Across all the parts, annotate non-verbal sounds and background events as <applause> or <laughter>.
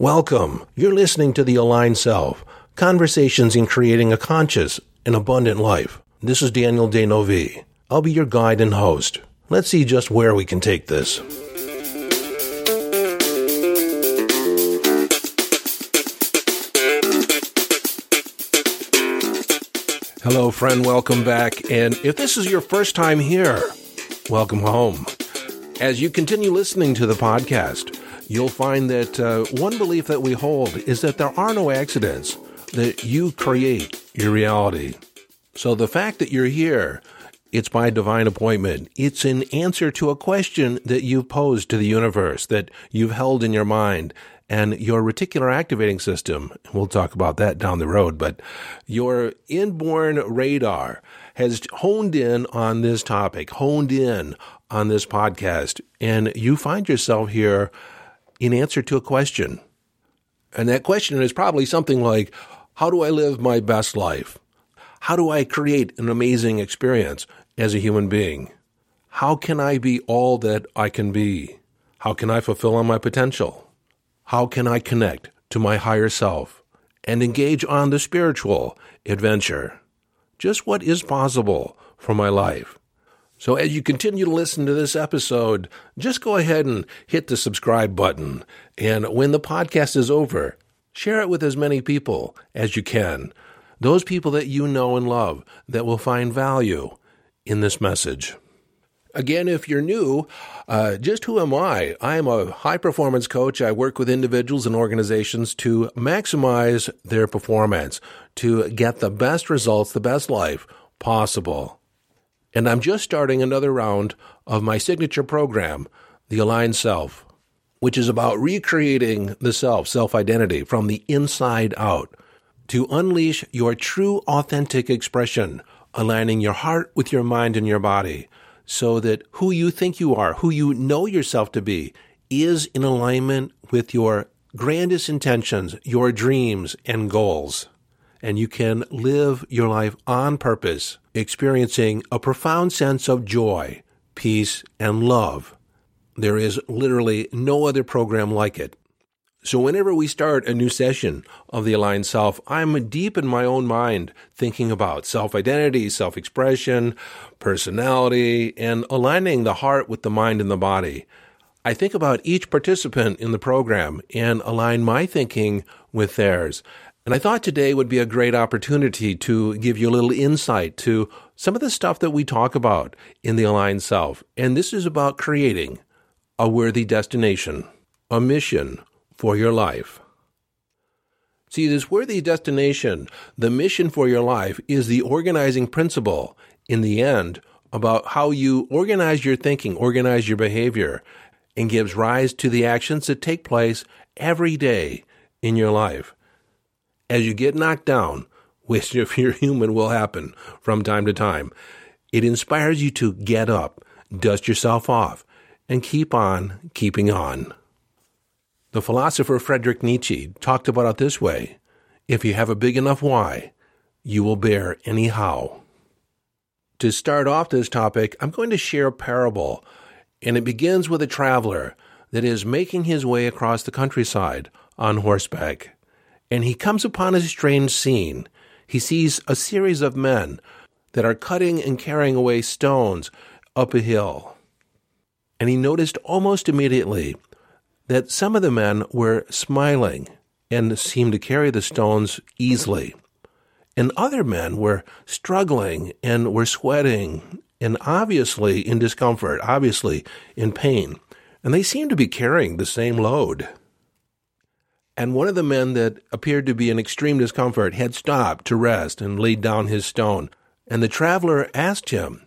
Welcome. You're listening to The Aligned Self Conversations in Creating a Conscious and Abundant Life. This is Daniel D'Neuville. I'll be your guide and host. Let's see just where we can take this. Hello, friend. Welcome back. And if this is your first time here, welcome home. As you continue listening to the podcast, you'll find that uh, one belief that we hold is that there are no accidents, that you create your reality. So the fact that you're here, it's by divine appointment. It's an answer to a question that you've posed to the universe, that you've held in your mind. And your reticular activating system, we'll talk about that down the road, but your inborn radar has honed in on this topic, honed in on this podcast, and you find yourself here in answer to a question. And that question is probably something like, how do I live my best life? How do I create an amazing experience as a human being? How can I be all that I can be? How can I fulfill my potential? How can I connect to my higher self and engage on the spiritual adventure? Just what is possible for my life? So as you continue to listen to this episode, just go ahead and hit the subscribe button. And when the podcast is over, share it with as many people as you can. Those people that you know and love that will find value in this message. Again, if you're new, uh, just who am I? I am a high performance coach. I work with individuals and organizations to maximize their performance, to get the best results, the best life possible. And I'm just starting another round of my signature program, The Aligned Self, which is about recreating the self, self identity from the inside out to unleash your true authentic expression, aligning your heart with your mind and your body so that who you think you are, who you know yourself to be, is in alignment with your grandest intentions, your dreams and goals and you can live your life on purpose, experiencing a profound sense of joy, peace, and love. There is literally no other program like it. So, whenever we start a new session of the Aligned Self, I'm deep in my own mind thinking about self identity, self expression, personality, and aligning the heart with the mind and the body. I think about each participant in the program and align my thinking with theirs. And I thought today would be a great opportunity to give you a little insight to some of the stuff that we talk about in the aligned self. And this is about creating a worthy destination, a mission for your life. See, this worthy destination, the mission for your life, is the organizing principle in the end about how you organize your thinking, organize your behavior, and gives rise to the actions that take place every day in your life as you get knocked down, which <laughs> if you're human will happen from time to time, it inspires you to get up, dust yourself off, and keep on keeping on. The philosopher Friedrich Nietzsche talked about it this way if you have a big enough why, you will bear any how. To start off this topic, I'm going to share a parable, and it begins with a traveler that is making his way across the countryside on horseback and he comes upon a strange scene. He sees a series of men that are cutting and carrying away stones up a hill. And he noticed almost immediately that some of the men were smiling and seemed to carry the stones easily. And other men were struggling and were sweating and obviously in discomfort, obviously in pain. And they seemed to be carrying the same load and one of the men that appeared to be in extreme discomfort had stopped to rest and laid down his stone. And the traveler asked him,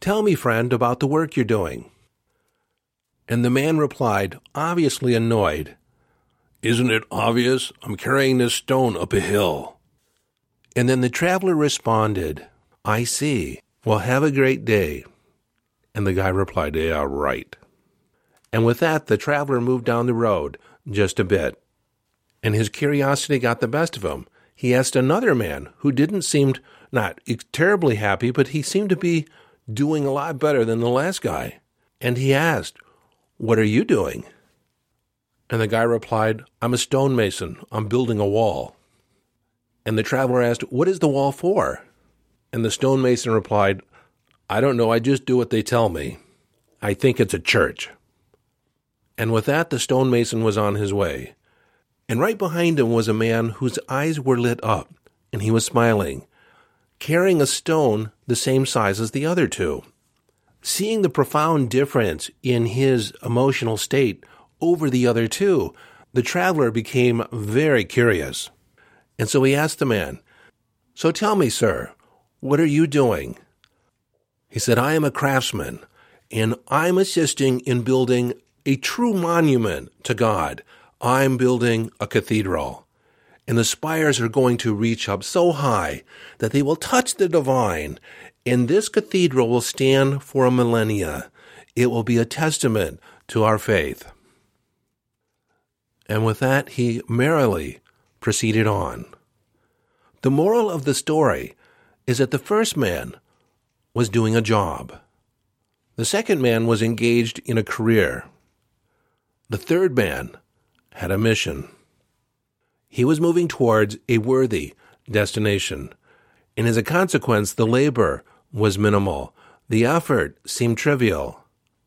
Tell me, friend, about the work you're doing. And the man replied, obviously annoyed, Isn't it obvious? I'm carrying this stone up a hill. And then the traveler responded, I see. Well, have a great day. And the guy replied, Yeah, right. And with that, the traveler moved down the road just a bit and his curiosity got the best of him. He asked another man who didn't seem not terribly happy, but he seemed to be doing a lot better than the last guy. And he asked, What are you doing? And the guy replied, I'm a stonemason. I'm building a wall. And the traveler asked, What is the wall for? And the stonemason replied, I don't know. I just do what they tell me. I think it's a church. And with that, the stonemason was on his way. And right behind him was a man whose eyes were lit up, and he was smiling, carrying a stone the same size as the other two. Seeing the profound difference in his emotional state over the other two, the traveler became very curious. And so he asked the man, So tell me, sir, what are you doing? He said, I am a craftsman, and I'm assisting in building a true monument to God. I'm building a cathedral. And the spires are going to reach up so high that they will touch the divine. And this cathedral will stand for a millennia. It will be a testament to our faith. And with that, he merrily proceeded on. The moral of the story is that the first man was doing a job. The second man was engaged in a career. The third man had a mission. He was moving towards a worthy destination, and as a consequence, the labor was minimal. The effort seemed trivial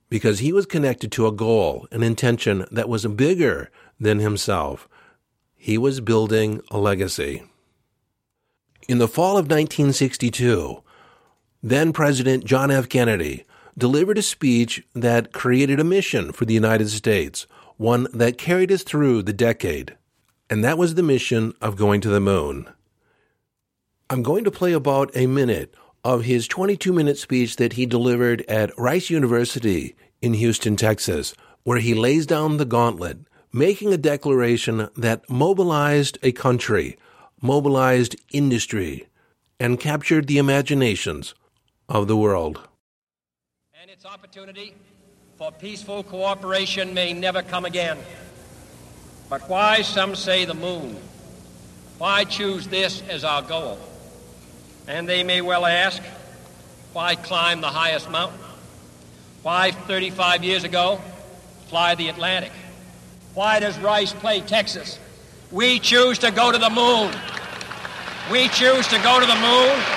because he was connected to a goal, an intention that was bigger than himself. He was building a legacy. In the fall of 1962, then President John F. Kennedy delivered a speech that created a mission for the United States, one that carried us through the decade, and that was the mission of going to the moon. I'm going to play about a minute of his 22 minute speech that he delivered at Rice University in Houston, Texas, where he lays down the gauntlet, making a declaration that mobilized a country, mobilized industry, and captured the imaginations of the world And its opportunity for peaceful cooperation may never come again. But why, some say, the moon? Why choose this as our goal? And they may well ask, why climb the highest mountain? Why, 35 years ago, fly the Atlantic? Why does Rice play Texas? We choose to go to the moon. We choose to go to the moon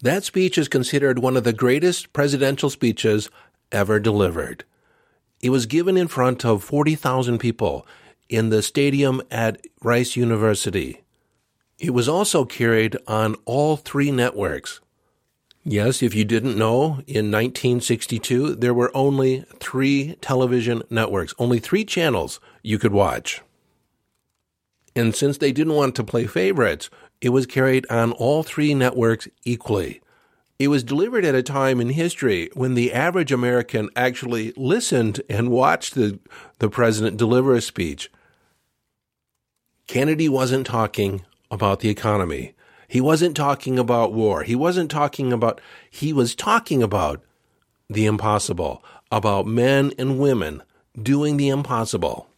That speech is considered one of the greatest presidential speeches ever delivered. It was given in front of 40,000 people in the stadium at Rice University. It was also carried on all three networks. Yes, if you didn't know, in 1962, there were only three television networks, only three channels you could watch. And since they didn't want to play favorites, it was carried on all three networks equally. It was delivered at a time in history when the average American actually listened and watched the, the president deliver a speech. Kennedy wasn't talking about the economy. He wasn't talking about war. He wasn't talking about, he was talking about the impossible, about men and women doing the impossible.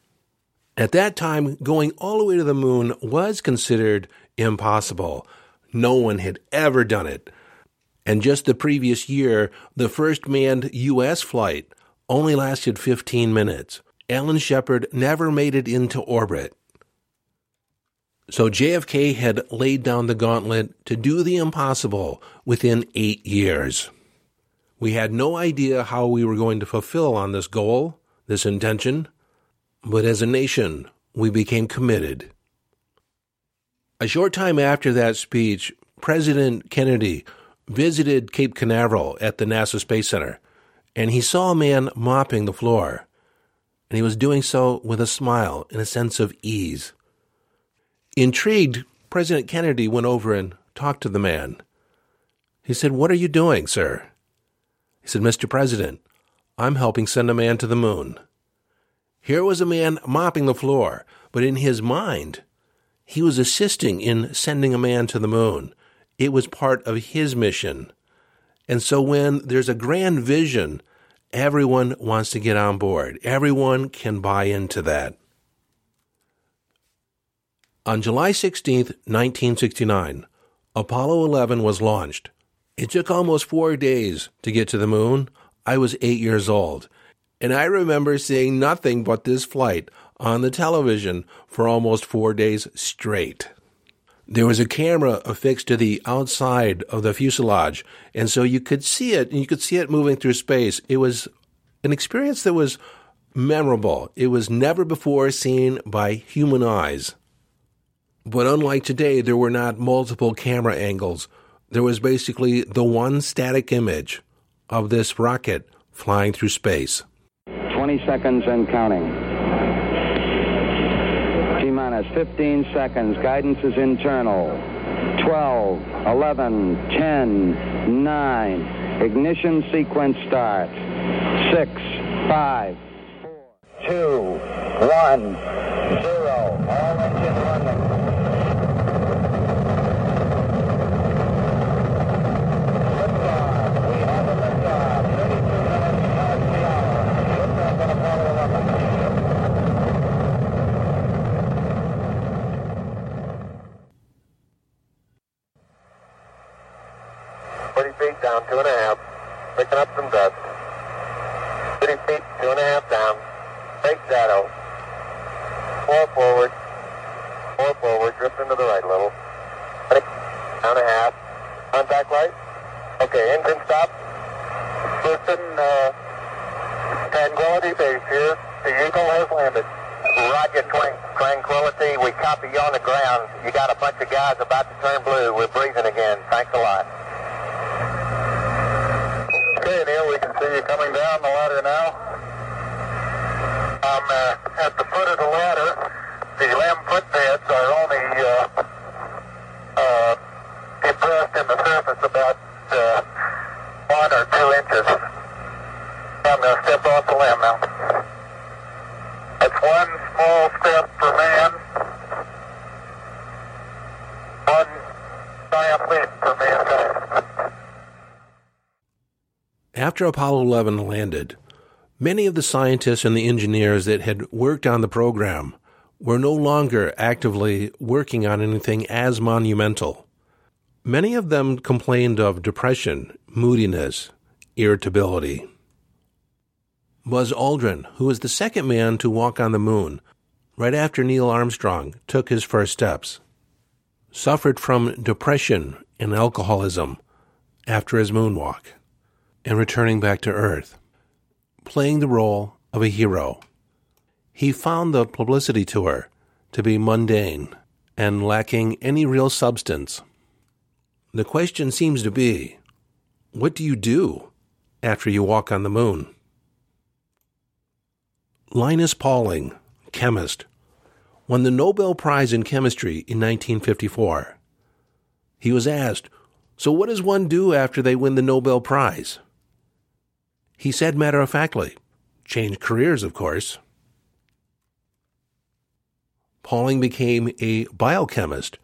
At that time, going all the way to the moon was considered impossible. No one had ever done it. And just the previous year, the first manned U.S. flight only lasted 15 minutes. Alan Shepard never made it into orbit. So JFK had laid down the gauntlet to do the impossible within eight years. We had no idea how we were going to fulfill on this goal, this intention, but as a nation, we became committed a short time after that speech, President Kennedy visited Cape Canaveral at the NASA Space Center, and he saw a man mopping the floor. And he was doing so with a smile and a sense of ease. Intrigued, President Kennedy went over and talked to the man. He said, What are you doing, sir? He said, Mr. President, I'm helping send a man to the moon. Here was a man mopping the floor, but in his mind, he was assisting in sending a man to the moon. It was part of his mission. And so when there's a grand vision, everyone wants to get on board. Everyone can buy into that. On July 16, 1969, Apollo 11 was launched. It took almost four days to get to the moon. I was eight years old. And I remember seeing nothing but this flight on the television for almost four days straight. There was a camera affixed to the outside of the fuselage, and so you could see it, and you could see it moving through space. It was an experience that was memorable. It was never before seen by human eyes. But unlike today, there were not multiple camera angles. There was basically the one static image of this rocket flying through space. 20 seconds and counting. Minus 15 seconds. Guidance is internal. 12, 11, 10, 9. Ignition sequence starts. 6, 5, 4, 2, 1, 0. All engine running. Liftoff. We have a liftoff. 32 minutes past the hour. Liftoff on Apollo 11. Twenty feet down, two and a half. Picking up some dust. Thirty feet, two and a half down. Big shadow. Four forward. Four forward. Drifting to the right a little. Ready? Down a half. Contact light. Okay, engine stop. Houston, uh, Tranquility Base here. The Eagle has landed. Roger, Tranquility. We copy you on the ground. You got a bunch of guys about to turn blue. We're breathing again. Thanks a lot. Okay, Neil, we can see you coming down the ladder now. I'm uh, at the foot of the ladder. The LEM footpads are only uh, uh, depressed in the surface about uh, one or two inches. I'm going to step off the LEM now. That's one small step for man, one giant leap for mankind. After Apollo 11 landed, many of the scientists and the engineers that had worked on the program were no longer actively working on anything as monumental. Many of them complained of depression, moodiness, irritability. Buzz Aldrin, who was the second man to walk on the moon, right after Neil Armstrong took his first steps, suffered from depression and alcoholism after his moonwalk and returning back to Earth, playing the role of a hero. He found the publicity tour to be mundane and lacking any real substance. The question seems to be what do you do after you walk on the moon? Linus Pauling, chemist, won the Nobel Prize in Chemistry in 1954. He was asked, So what does one do after they win the Nobel Prize? He said matter of factly, change careers, of course. Pauling became a biochemist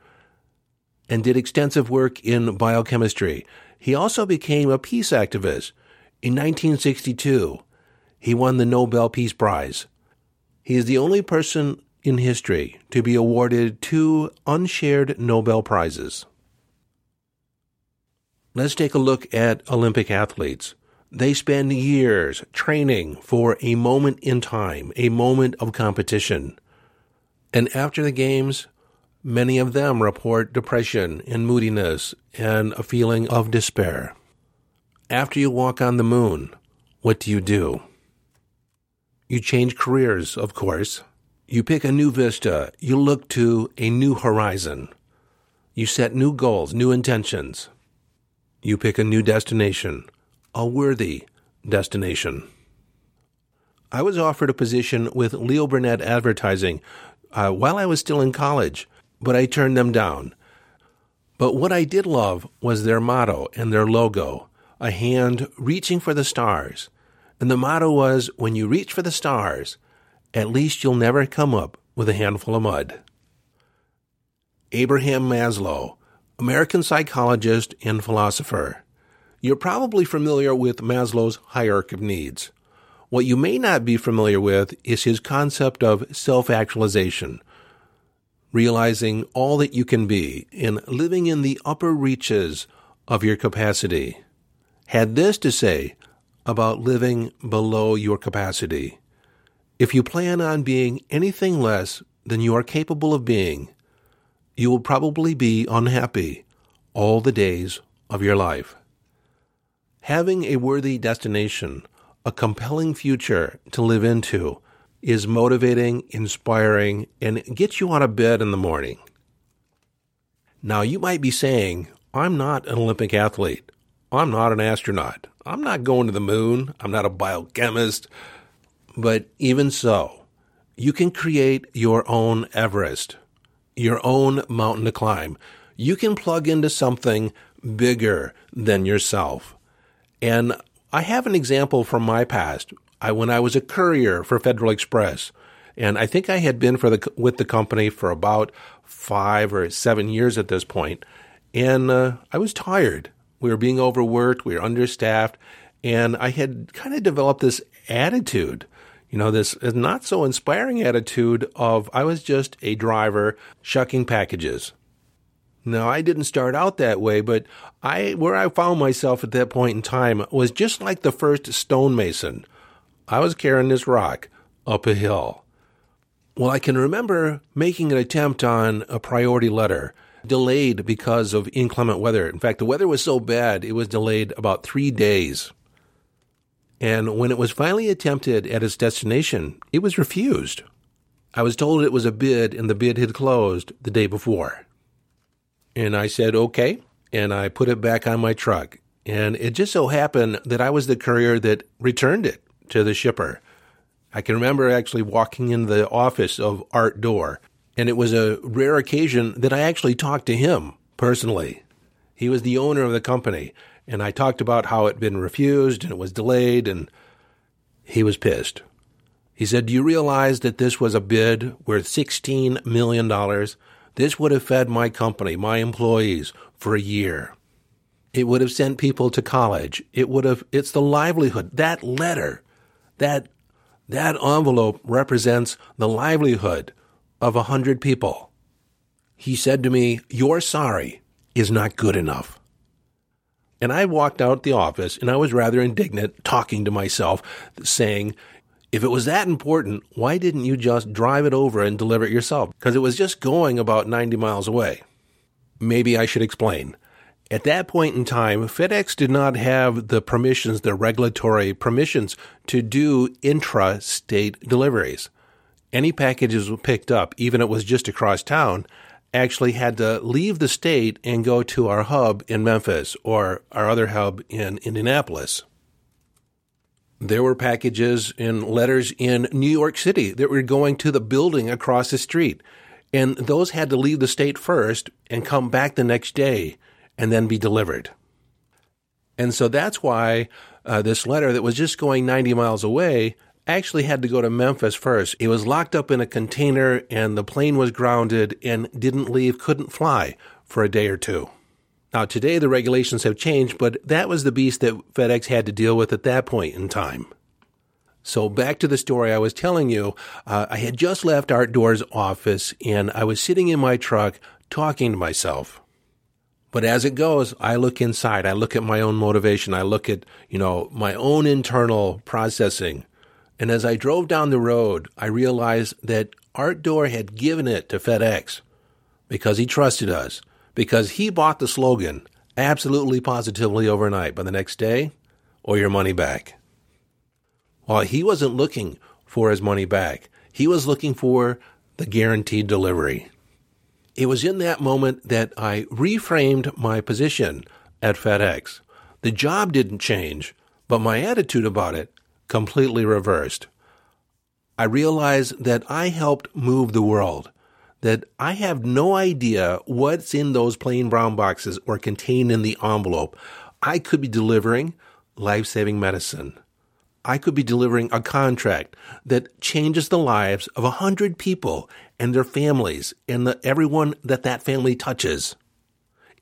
and did extensive work in biochemistry. He also became a peace activist. In 1962, he won the Nobel Peace Prize. He is the only person in history to be awarded two unshared Nobel Prizes. Let's take a look at Olympic athletes. They spend years training for a moment in time, a moment of competition. And after the games, many of them report depression and moodiness and a feeling of despair. After you walk on the moon, what do you do? You change careers, of course. You pick a new vista. You look to a new horizon. You set new goals, new intentions. You pick a new destination, a worthy destination. I was offered a position with Leo Burnett Advertising uh, while I was still in college, but I turned them down. But what I did love was their motto and their logo a hand reaching for the stars. And the motto was when you reach for the stars, at least you'll never come up with a handful of mud. Abraham Maslow, American psychologist and philosopher. You're probably familiar with Maslow's hierarchy of needs. What you may not be familiar with is his concept of self actualization, realizing all that you can be and living in the upper reaches of your capacity. Had this to say about living below your capacity. If you plan on being anything less than you are capable of being, you will probably be unhappy all the days of your life. Having a worthy destination, a compelling future to live into, is motivating, inspiring, and gets you out of bed in the morning. Now, you might be saying, I'm not an Olympic athlete. I'm not an astronaut. I'm not going to the moon. I'm not a biochemist. But even so, you can create your own Everest, your own mountain to climb. You can plug into something bigger than yourself. And I have an example from my past. I, when I was a courier for Federal Express, and I think I had been for the with the company for about five or seven years at this point, and uh, I was tired. We were being overworked, we were understaffed, and I had kind of developed this attitude you know, this not so inspiring attitude of I was just a driver shucking packages. Now, I didn't start out that way, but I where I found myself at that point in time was just like the first stonemason. I was carrying this rock up a hill. Well, I can remember making an attempt on a priority letter, delayed because of inclement weather. In fact, the weather was so bad, it was delayed about three days. And when it was finally attempted at its destination, it was refused. I was told it was a bid and the bid had closed the day before. And I said, okay. And I put it back on my truck. And it just so happened that I was the courier that returned it to the shipper. I can remember actually walking in the office of Art Door, and it was a rare occasion that I actually talked to him personally. He was the owner of the company, and I talked about how it had been refused and it was delayed, and he was pissed. He said, Do you realize that this was a bid worth $16 million? This would have fed my company, my employees, for a year. It would have sent people to college. It would have, it's the livelihood. That letter, that, that envelope represents the livelihood of a hundred people. He said to me, You're sorry is not good enough. And I walked out the office and I was rather indignant, talking to myself, saying, if it was that important, why didn't you just drive it over and deliver it yourself? Because it was just going about 90 miles away. Maybe I should explain. At that point in time, FedEx did not have the permissions, the regulatory permissions to do intra state deliveries. Any packages picked up, even if it was just across town, actually had to leave the state and go to our hub in Memphis or our other hub in Indianapolis. There were packages and letters in New York City that were going to the building across the street. And those had to leave the state first and come back the next day and then be delivered. And so that's why uh, this letter that was just going 90 miles away actually had to go to Memphis first. It was locked up in a container and the plane was grounded and didn't leave, couldn't fly for a day or two. Now, today the regulations have changed, but that was the beast that FedEx had to deal with at that point in time. So back to the story I was telling you, uh, I had just left Art Door's office and I was sitting in my truck talking to myself. But as it goes, I look inside. I look at my own motivation. I look at, you know, my own internal processing. And as I drove down the road, I realized that Art Door had given it to FedEx because he trusted us, because he bought the slogan absolutely positively overnight by the next day or your money back. While he wasn't looking for his money back, he was looking for the guaranteed delivery. It was in that moment that I reframed my position at FedEx. The job didn't change, but my attitude about it completely reversed. I realized that I helped move the world, that I have no idea what's in those plain brown boxes or contained in the envelope. I could be delivering life saving medicine. I could be delivering a contract that changes the lives of a hundred people and their families and the, everyone that that family touches.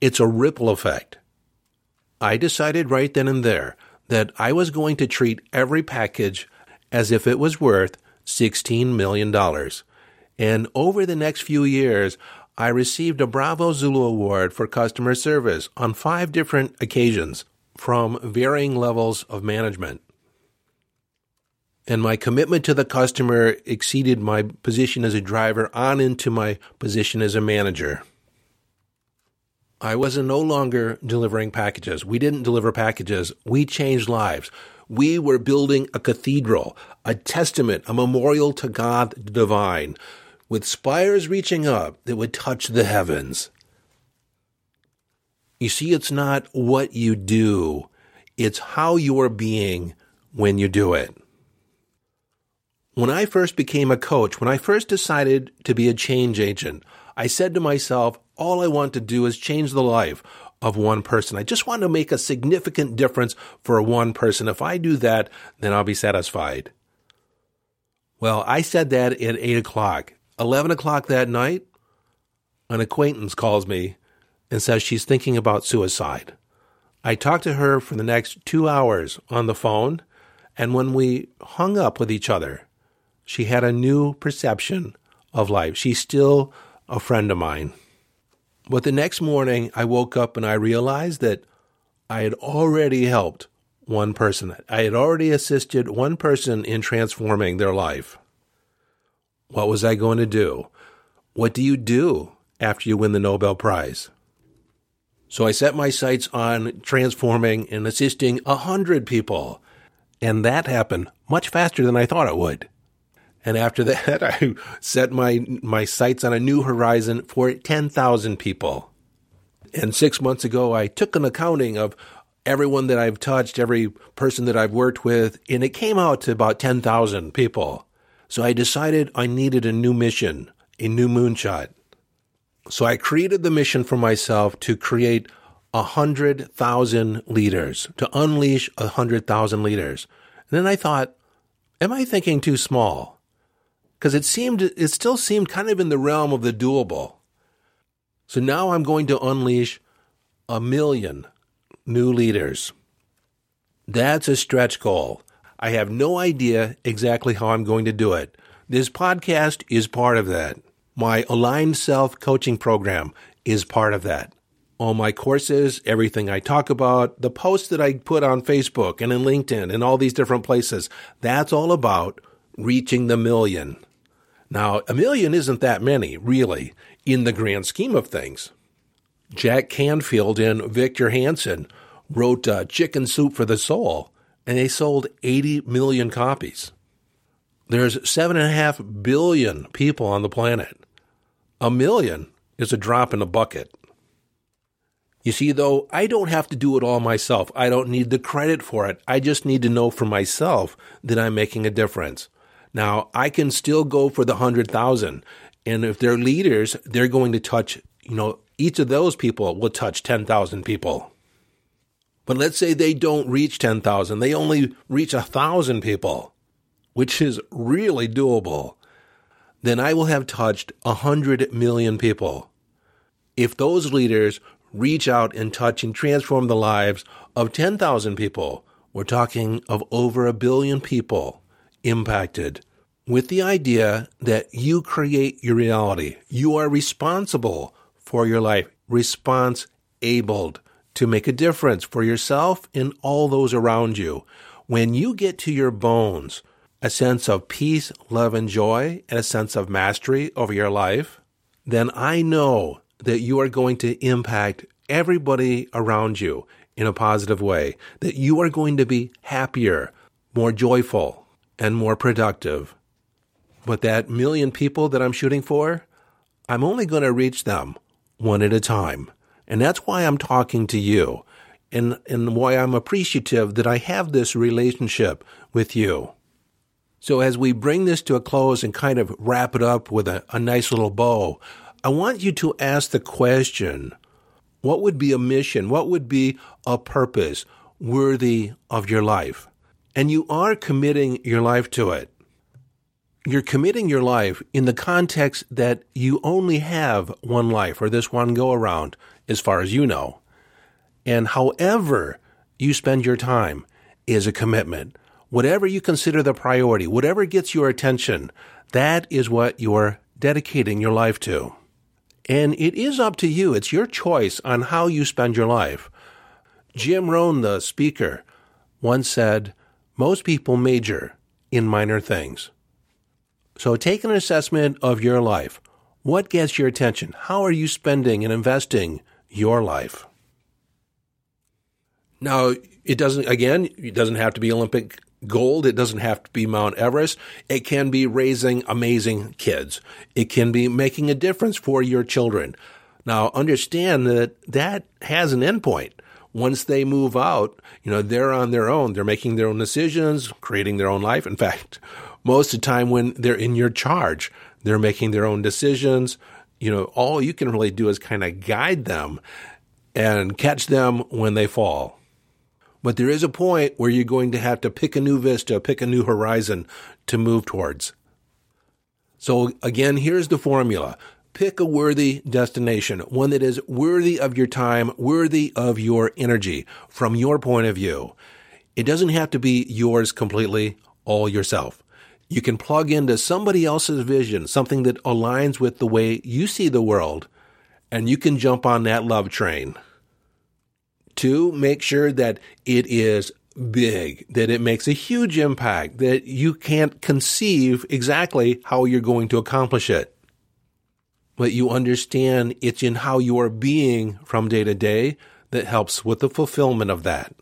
It's a ripple effect. I decided right then and there that I was going to treat every package as if it was worth $16 million. And over the next few years, I received a Bravo Zulu Award for customer service on five different occasions from varying levels of management. And my commitment to the customer exceeded my position as a driver on into my position as a manager. I was no longer delivering packages. We didn't deliver packages. We changed lives. We were building a cathedral, a testament, a memorial to God divine, with spires reaching up that would touch the heavens. You see, it's not what you do, it's how you are being when you do it. When I first became a coach, when I first decided to be a change agent, I said to myself, all I want to do is change the life of one person. I just want to make a significant difference for one person. If I do that, then I'll be satisfied. Well, I said that at 8 o'clock. 11 o'clock that night, an acquaintance calls me and says she's thinking about suicide. I talked to her for the next two hours on the phone, and when we hung up with each other, she had a new perception of life. She's still a friend of mine. But the next morning, I woke up and I realized that I had already helped one person. I had already assisted one person in transforming their life. What was I going to do? What do you do after you win the Nobel Prize? So I set my sights on transforming and assisting a hundred people. And that happened much faster than I thought it would. And after <laughs> that, I set my, my sights on a new horizon for 10,000 people. And six months ago, I took an accounting of everyone that I've touched, every person that I've worked with, and it came out to about 10,000 people. So I decided I needed a new mission, a new moonshot. So I created the mission for myself to create a hundred thousand leaders, to unleash a hundred thousand leaders. And then I thought, am I thinking too small? Because it seemed it still seemed kind of in the realm of the doable. So now I'm going to unleash a million new leaders. That's a stretch goal. I have no idea exactly how I'm going to do it. This podcast is part of that. My aligned self coaching program is part of that. All my courses, everything I talk about, the posts that I put on Facebook and in LinkedIn and all these different places, that's all about reaching the million. Now, a million isn't that many, really, in the grand scheme of things. Jack Canfield and Victor Hansen wrote uh, Chicken Soup for the Soul, and they sold 80 million copies. There's 7.5 billion people on the planet. A million is a drop in a bucket. You see, though, I don't have to do it all myself. I don't need the credit for it. I just need to know for myself that I'm making a difference. Now, I can still go for the 100,000. And if they're leaders, they're going to touch, you know, each of those people will touch 10,000 people. But let's say they don't reach 10,000, they only reach 1,000 people, which is really doable. Then I will have touched 100 million people. If those leaders reach out and touch and transform the lives of 10,000 people, we're talking of over a billion people impacted with the idea that you create your reality. You are responsible for your life, response abled to make a difference for yourself and all those around you. When you get to your bones, a sense of peace, love, and joy, and a sense of mastery over your life, then I know that you are going to impact everybody around you in a positive way, that you are going to be happier, more joyful, and more productive. But that million people that I'm shooting for, I'm only going to reach them one at a time. And that's why I'm talking to you and, and why I'm appreciative that I have this relationship with you. So, as we bring this to a close and kind of wrap it up with a, a nice little bow, I want you to ask the question what would be a mission? What would be a purpose worthy of your life? And you are committing your life to it. You're committing your life in the context that you only have one life or this one go around, as far as you know. And however you spend your time is a commitment. Whatever you consider the priority, whatever gets your attention, that is what you're dedicating your life to. And it is up to you. It's your choice on how you spend your life. Jim Rohn, the speaker, once said, most people major in minor things. So take an assessment of your life. What gets your attention? How are you spending and investing your life? Now, it doesn't, again, it doesn't have to be Olympic gold. It doesn't have to be Mount Everest. It can be raising amazing kids. It can be making a difference for your children. Now, understand that that has an endpoint. Once they move out, you know, they're on their own. They're making their own decisions, creating their own life. In fact, most of the time when they're in your charge, they're making their own decisions. You know, all you can really do is kind of guide them and catch them when they fall. But there is a point where you're going to have to pick a new vista, pick a new horizon to move towards. So again, here's the formula. Pick a worthy destination, one that is worthy of your time, worthy of your energy from your point of view. It doesn't have to be yours completely, all yourself. You can plug into somebody else's vision, something that aligns with the way you see the world, and you can jump on that love train. Two, make sure that it is big, that it makes a huge impact, that you can't conceive exactly how you're going to accomplish it. But you understand it's in how you are being from day to day that helps with the fulfillment of that.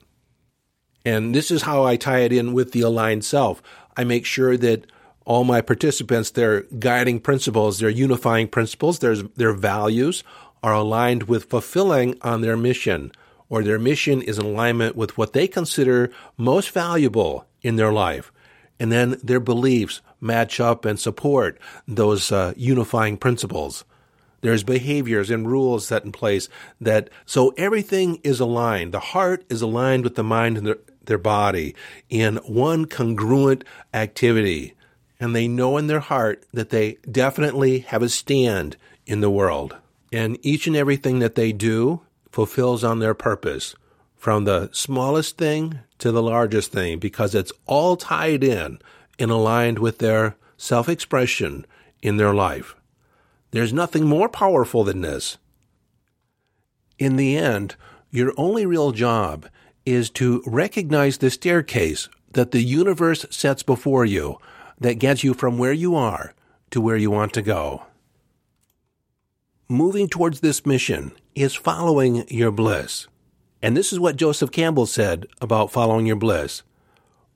And this is how I tie it in with the aligned self. I make sure that all my participants, their guiding principles, their unifying principles, their, their values are aligned with fulfilling on their mission or their mission is in alignment with what they consider most valuable in their life. And then their beliefs match up and support those uh, unifying principles. There's behaviors and rules set in place that so everything is aligned. The heart is aligned with the mind and their, their body in one congruent activity. And they know in their heart that they definitely have a stand in the world. And each and everything that they do fulfills on their purpose from the smallest thing to the largest thing because it's all tied in and aligned with their self expression in their life. There's nothing more powerful than this. In the end, your only real job is to recognize the staircase that the universe sets before you that gets you from where you are to where you want to go. Moving towards this mission is following your bliss. And this is what Joseph Campbell said about following your bliss.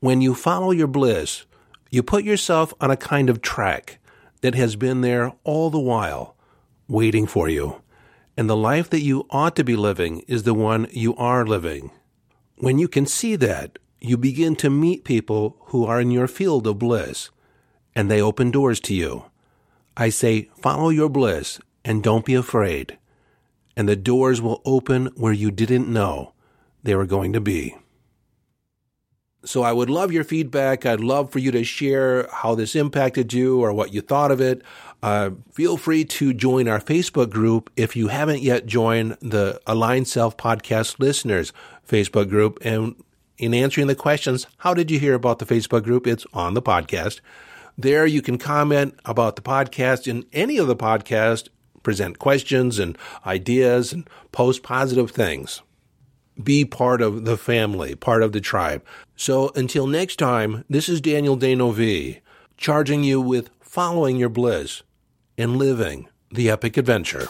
When you follow your bliss, you put yourself on a kind of track that has been there all the while, waiting for you. And the life that you ought to be living is the one you are living. When you can see that, you begin to meet people who are in your field of bliss, and they open doors to you. I say, follow your bliss and don't be afraid and the doors will open where you didn't know they were going to be. So I would love your feedback. I'd love for you to share how this impacted you or what you thought of it. Uh, feel free to join our Facebook group if you haven't yet joined the Aligned Self Podcast Listeners Facebook group. And in answering the questions, how did you hear about the Facebook group? It's on the podcast. There you can comment about the podcast in any of the podcasts present questions and ideas and post positive things. Be part of the family, part of the tribe. So until next time, this is Daniel D'Neuville, charging you with following your bliss and living the epic adventure.